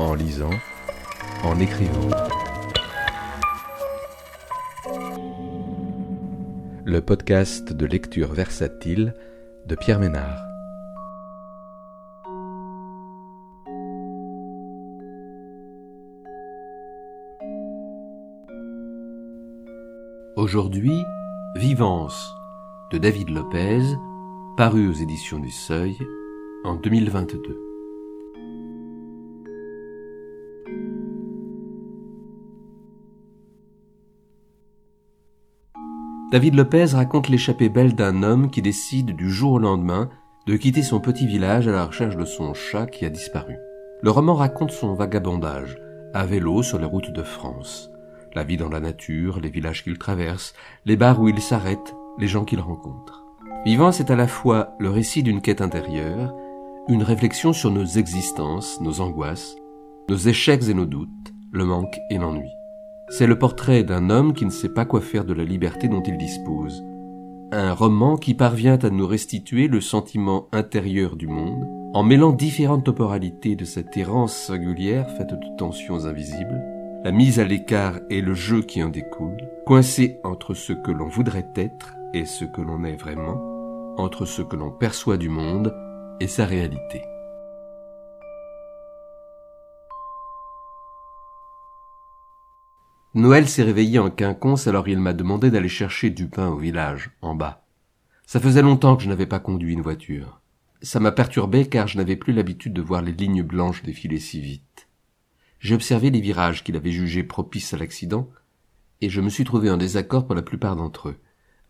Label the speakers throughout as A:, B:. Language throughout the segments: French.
A: en lisant, en écrivant. Le podcast de lecture versatile de Pierre Ménard. Aujourd'hui, Vivance de David Lopez, paru aux éditions du Seuil en 2022. David Lopez raconte l'échappée belle d'un homme qui décide du jour au lendemain de quitter son petit village à la recherche de son chat qui a disparu. Le roman raconte son vagabondage, à vélo sur les routes de France, la vie dans la nature, les villages qu'il traverse, les bars où il s'arrête, les gens qu'il rencontre. Vivant, c'est à la fois le récit d'une quête intérieure, une réflexion sur nos existences, nos angoisses, nos échecs et nos doutes, le manque et l'ennui. C'est le portrait d'un homme qui ne sait pas quoi faire de la liberté dont il dispose. Un roman qui parvient à nous restituer le sentiment intérieur du monde, en mêlant différentes temporalités de cette errance singulière faite de tensions invisibles, la mise à l'écart et le jeu qui en découle, coincé entre ce que l'on voudrait être et ce que l'on est vraiment, entre ce que l'on perçoit du monde et sa réalité. Noël s'est réveillé en quinconce alors il m'a demandé d'aller chercher du pain au village, en bas. Ça faisait longtemps que je n'avais pas conduit une voiture. Ça m'a perturbé car je n'avais plus l'habitude de voir les lignes blanches défiler si vite. J'ai observé les virages qu'il avait jugés propices à l'accident, et je me suis trouvé en désaccord pour la plupart d'entre eux,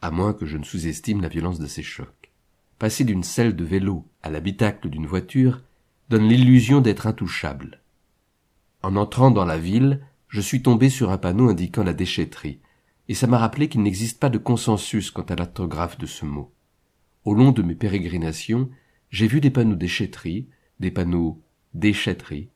A: à moins que je ne sous-estime la violence de ces chocs. Passer d'une selle de vélo à l'habitacle d'une voiture donne l'illusion d'être intouchable. En entrant dans la ville, je suis tombé sur un panneau indiquant la déchetterie, et ça m'a rappelé qu'il n'existe pas de consensus quant à l'orthographe de ce mot. Au long de mes pérégrinations, j'ai vu des panneaux déchetterie, des panneaux déchetterie,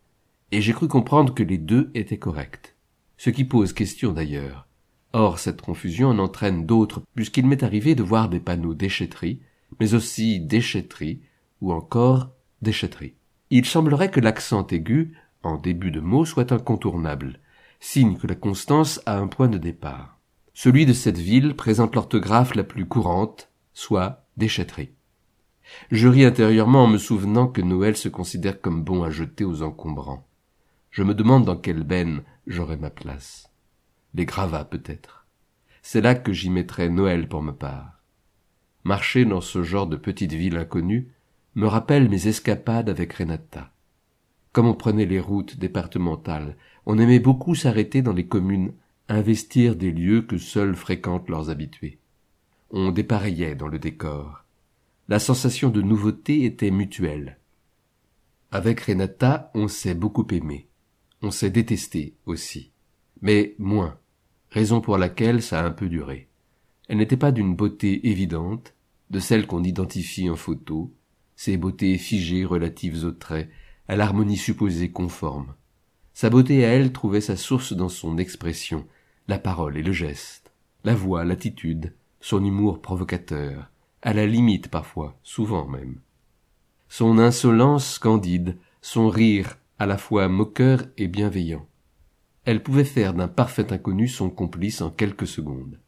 A: et j'ai cru comprendre que les deux étaient corrects. Ce qui pose question d'ailleurs. Or, cette confusion en entraîne d'autres, puisqu'il m'est arrivé de voir des panneaux déchetterie, mais aussi déchetterie, ou encore déchetterie. Il semblerait que l'accent aigu, en début de mot, soit incontournable, signe que la constance a un point de départ. Celui de cette ville présente l'orthographe la plus courante, soit déchetterie. Je ris intérieurement en me souvenant que Noël se considère comme bon à jeter aux encombrants. Je me demande dans quelle benne j'aurai ma place. Les gravats peut-être. C'est là que j'y mettrai Noël pour ma part. Marcher dans ce genre de petite ville inconnue me rappelle mes escapades avec Renata. Comme on prenait les routes départementales, on aimait beaucoup s'arrêter dans les communes, investir des lieux que seuls fréquentent leurs habitués. On dépareillait dans le décor. La sensation de nouveauté était mutuelle. Avec Renata, on s'est beaucoup aimé. On s'est détesté aussi. Mais moins. Raison pour laquelle ça a un peu duré. Elle n'était pas d'une beauté évidente, de celle qu'on identifie en photo, ces beautés figées relatives aux traits, à l'harmonie supposée conforme. Sa beauté à elle trouvait sa source dans son expression, la parole et le geste, la voix, l'attitude, son humour provocateur, à la limite parfois, souvent même. Son insolence candide, son rire à la fois moqueur et bienveillant. Elle pouvait faire d'un parfait inconnu son complice en quelques secondes.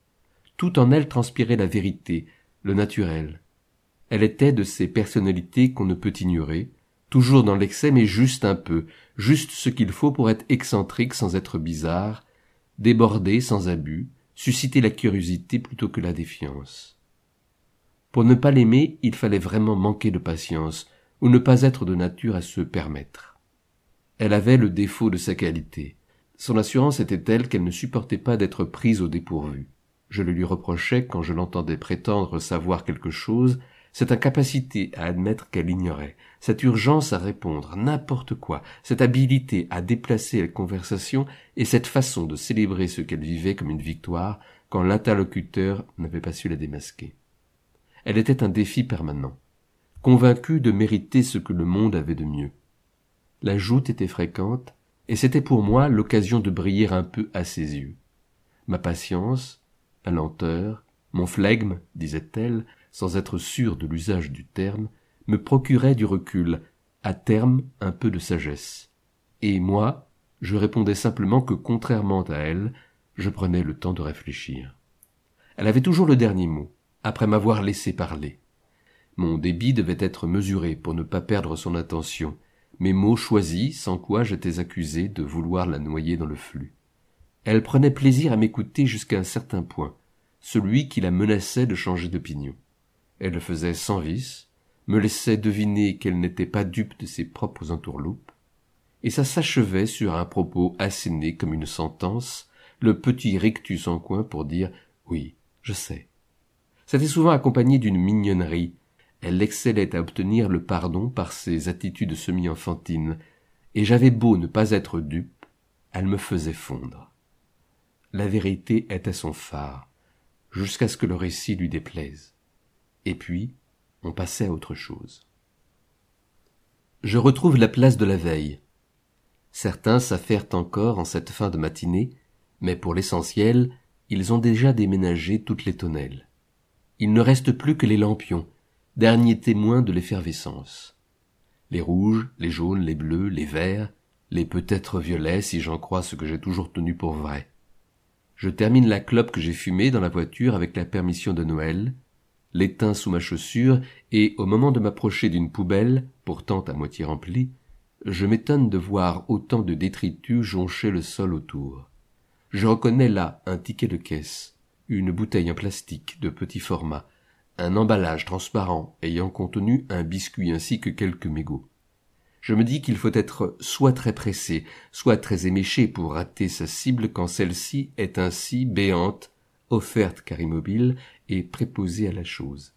A: Tout en elle transpirait la vérité, le naturel. Elle était de ces personnalités qu'on ne peut ignorer, toujours dans l'excès mais juste un peu, juste ce qu'il faut pour être excentrique sans être bizarre, déborder sans abus, susciter la curiosité plutôt que la défiance. Pour ne pas l'aimer, il fallait vraiment manquer de patience, ou ne pas être de nature à se permettre. Elle avait le défaut de sa qualité. Son assurance était telle qu'elle ne supportait pas d'être prise au dépourvu. Je le lui reprochais quand je l'entendais prétendre savoir quelque chose, cette incapacité à admettre qu'elle ignorait, cette urgence à répondre n'importe quoi, cette habilité à déplacer la conversation et cette façon de célébrer ce qu'elle vivait comme une victoire quand l'interlocuteur n'avait pas su la démasquer. Elle était un défi permanent, convaincue de mériter ce que le monde avait de mieux. La joute était fréquente, et c'était pour moi l'occasion de briller un peu à ses yeux. Ma patience, ma lenteur, mon flegme, disait-elle, sans être sûr de l'usage du terme, me procurait du recul, à terme un peu de sagesse. et moi, je répondais simplement que contrairement à elle, je prenais le temps de réfléchir. Elle avait toujours le dernier mot, après m'avoir laissé parler. Mon débit devait être mesuré pour ne pas perdre son attention, mes mots choisis, sans quoi j'étais accusé de vouloir la noyer dans le flux. Elle prenait plaisir à m'écouter jusqu'à un certain point, celui qui la menaçait de changer d'opinion. Elle le faisait sans vice, me laissait deviner qu'elle n'était pas dupe de ses propres entourloupes, et ça s'achevait sur un propos asséné comme une sentence, le petit rictus en coin pour dire oui, je sais. C'était souvent accompagné d'une mignonnerie. Elle excellait à obtenir le pardon par ses attitudes semi-enfantines, et j'avais beau ne pas être dupe, elle me faisait fondre. La vérité était son phare, jusqu'à ce que le récit lui déplaise. Et puis, on passait à autre chose. Je retrouve la place de la veille. Certains s'affairent encore en cette fin de matinée, mais pour l'essentiel, ils ont déjà déménagé toutes les tonnelles. Il ne reste plus que les lampions, derniers témoins de l'effervescence. Les rouges, les jaunes, les bleus, les verts, les peut-être violets si j'en crois ce que j'ai toujours tenu pour vrai. Je termine la clope que j'ai fumée dans la voiture avec la permission de Noël, l'éteins sous ma chaussure, et au moment de m'approcher d'une poubelle, pourtant à moitié remplie, je m'étonne de voir autant de détritus joncher le sol autour. Je reconnais là un ticket de caisse, une bouteille en plastique de petit format, un emballage transparent ayant contenu un biscuit ainsi que quelques mégots. Je me dis qu'il faut être soit très pressé, soit très éméché pour rater sa cible quand celle-ci est ainsi béante, offerte car immobile et préposée à la chose.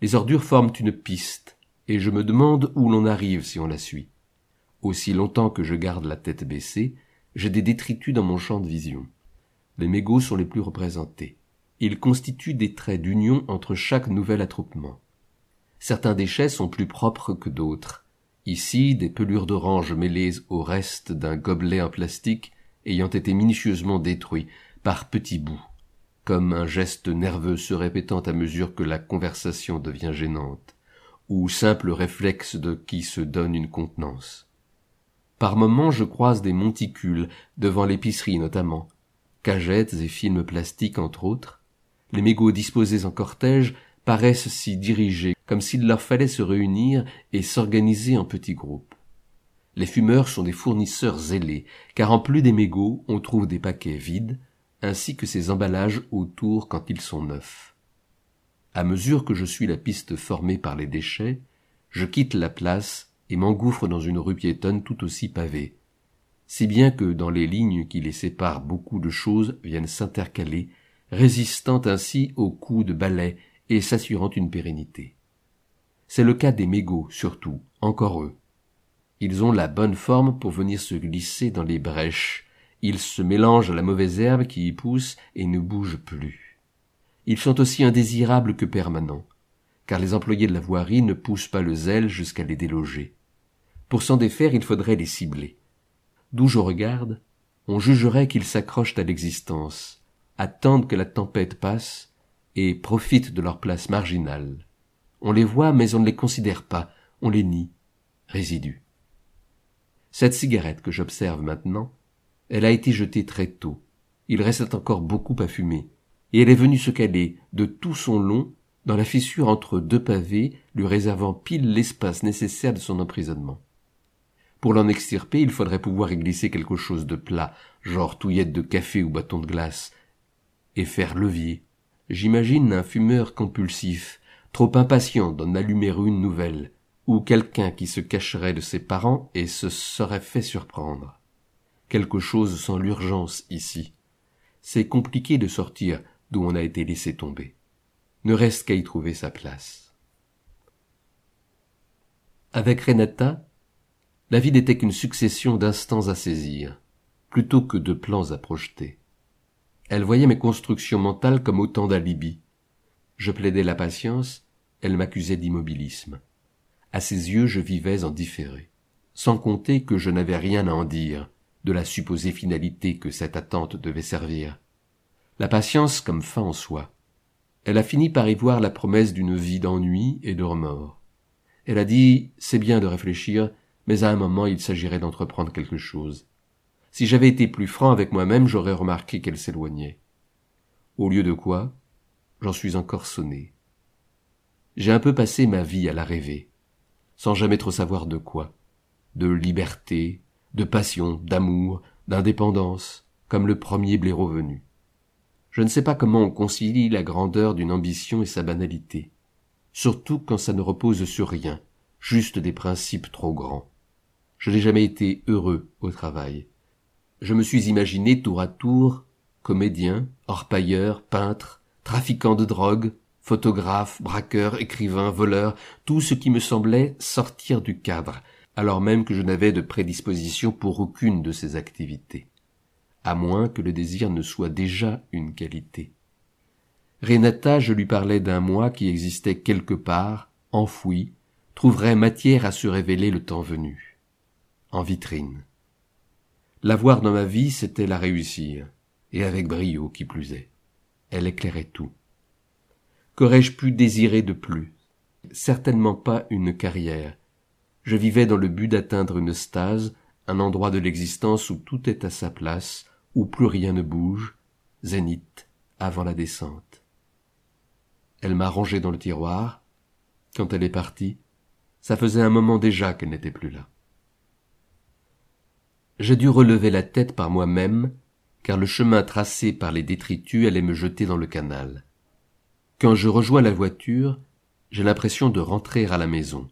A: Les ordures forment une piste, et je me demande où l'on arrive si on la suit. Aussi longtemps que je garde la tête baissée, j'ai des détritus dans mon champ de vision. Les mégots sont les plus représentés. Ils constituent des traits d'union entre chaque nouvel attroupement. Certains déchets sont plus propres que d'autres. Ici, des pelures d'orange mêlées au reste d'un gobelet en plastique ayant été minutieusement détruits par petits bouts, comme un geste nerveux se répétant à mesure que la conversation devient gênante, ou simple réflexe de qui se donne une contenance. Par moments je croise des monticules, devant l'épicerie notamment, cagettes et films plastiques entre autres. Les mégots disposés en cortège paraissent s'y diriger, comme s'il leur fallait se réunir et s'organiser en petits groupes. Les fumeurs sont des fournisseurs zélés, car en plus des mégots, on trouve des paquets vides, ainsi que ces emballages autour quand ils sont neufs. À mesure que je suis la piste formée par les déchets, je quitte la place et m'engouffre dans une rue piétonne tout aussi pavée, si bien que dans les lignes qui les séparent beaucoup de choses viennent s'intercaler, résistant ainsi aux coups de balai et s'assurant une pérennité. C'est le cas des mégots, surtout, encore eux. Ils ont la bonne forme pour venir se glisser dans les brèches, ils se mélangent à la mauvaise herbe qui y pousse et ne bougent plus. Ils sont aussi indésirables que permanents, car les employés de la voirie ne poussent pas le zèle jusqu'à les déloger. Pour s'en défaire, il faudrait les cibler d'où je regarde, on jugerait qu'ils s'accrochent à l'existence, attendent que la tempête passe et profitent de leur place marginale. On les voit, mais on ne les considère pas, on les nie. Résidus. Cette cigarette que j'observe maintenant, elle a été jetée très tôt. Il reste encore beaucoup à fumer, et elle est venue se caler de tout son long dans la fissure entre deux pavés, lui réservant pile l'espace nécessaire de son emprisonnement. Pour l'en extirper, il faudrait pouvoir y glisser quelque chose de plat, genre touillette de café ou bâton de glace, et faire levier. J'imagine un fumeur compulsif, trop impatient d'en allumer une nouvelle, ou quelqu'un qui se cacherait de ses parents et se serait fait surprendre. Quelque chose sans l'urgence ici. C'est compliqué de sortir d'où on a été laissé tomber. Ne reste qu'à y trouver sa place. Avec Renata, la vie n'était qu'une succession d'instants à saisir, plutôt que de plans à projeter. Elle voyait mes constructions mentales comme autant d'alibis. Je plaidais la patience, elle m'accusait d'immobilisme. À ses yeux, je vivais en différé, sans compter que je n'avais rien à en dire de la supposée finalité que cette attente devait servir. La patience comme fin en soi. Elle a fini par y voir la promesse d'une vie d'ennui et de remords. Elle a dit, c'est bien de réfléchir, mais à un moment il s'agirait d'entreprendre quelque chose. Si j'avais été plus franc avec moi-même, j'aurais remarqué qu'elle s'éloignait. Au lieu de quoi, j'en suis encore sonné. J'ai un peu passé ma vie à la rêver, sans jamais trop savoir de quoi. De liberté, de passion, d'amour, d'indépendance, comme le premier blaireau venu. Je ne sais pas comment on concilie la grandeur d'une ambition et sa banalité, surtout quand ça ne repose sur rien, juste des principes trop grands. Je n'ai jamais été heureux au travail. Je me suis imaginé tour à tour comédien, orpailleur, peintre, trafiquant de drogue, photographe, braqueur, écrivain, voleur, tout ce qui me semblait sortir du cadre, alors même que je n'avais de prédisposition pour aucune de ces activités, à moins que le désir ne soit déjà une qualité. Renata, je lui parlais d'un moi qui existait quelque part, enfoui, trouverait matière à se révéler le temps venu. En vitrine. L'avoir dans ma vie, c'était la réussir, et avec brio qui plus est. Elle éclairait tout. Qu'aurais-je pu désirer de plus? Certainement pas une carrière. Je vivais dans le but d'atteindre une stase, un endroit de l'existence où tout est à sa place, où plus rien ne bouge, zénith, avant la descente. Elle m'a rangé dans le tiroir. Quand elle est partie, ça faisait un moment déjà qu'elle n'était plus là. J'ai dû relever la tête par moi-même, car le chemin tracé par les détritus allait me jeter dans le canal. Quand je rejoins la voiture, j'ai l'impression de rentrer à la maison.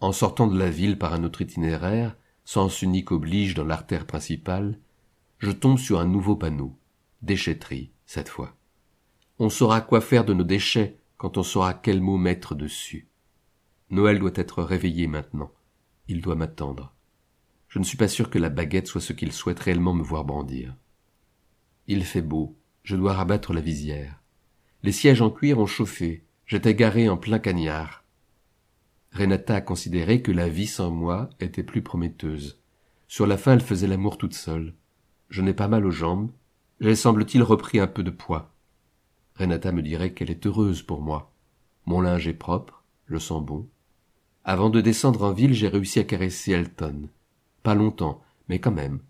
A: En sortant de la ville par un autre itinéraire, sens unique oblige dans l'artère principale, je tombe sur un nouveau panneau. Déchetterie, cette fois. On saura quoi faire de nos déchets quand on saura quel mot mettre dessus. Noël doit être réveillé maintenant. Il doit m'attendre. Je ne suis pas sûr que la baguette soit ce qu'il souhaite réellement me voir brandir. Il fait beau, je dois rabattre la visière. Les sièges en cuir ont chauffé, j'étais garé en plein cagnard. Renata a considéré que la vie sans moi était plus prometteuse. Sur la fin, elle faisait l'amour toute seule. Je n'ai pas mal aux jambes. J'ai semble-t-il repris un peu de poids. Renata me dirait qu'elle est heureuse pour moi. Mon linge est propre, je sens bon. Avant de descendre en ville, j'ai réussi à caresser Elton. Pas longtemps, mais quand même.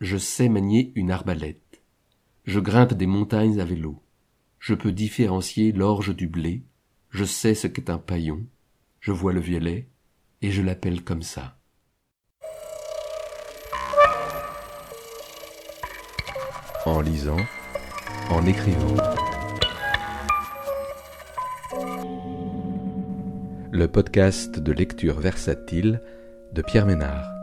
A: Je sais manier une arbalète. Je grimpe des montagnes à vélo je peux différencier l'orge du blé, je sais ce qu'est un paillon, je vois le violet, et je l'appelle comme ça.
B: En lisant, en écrivant. Le podcast de lecture versatile de Pierre Ménard.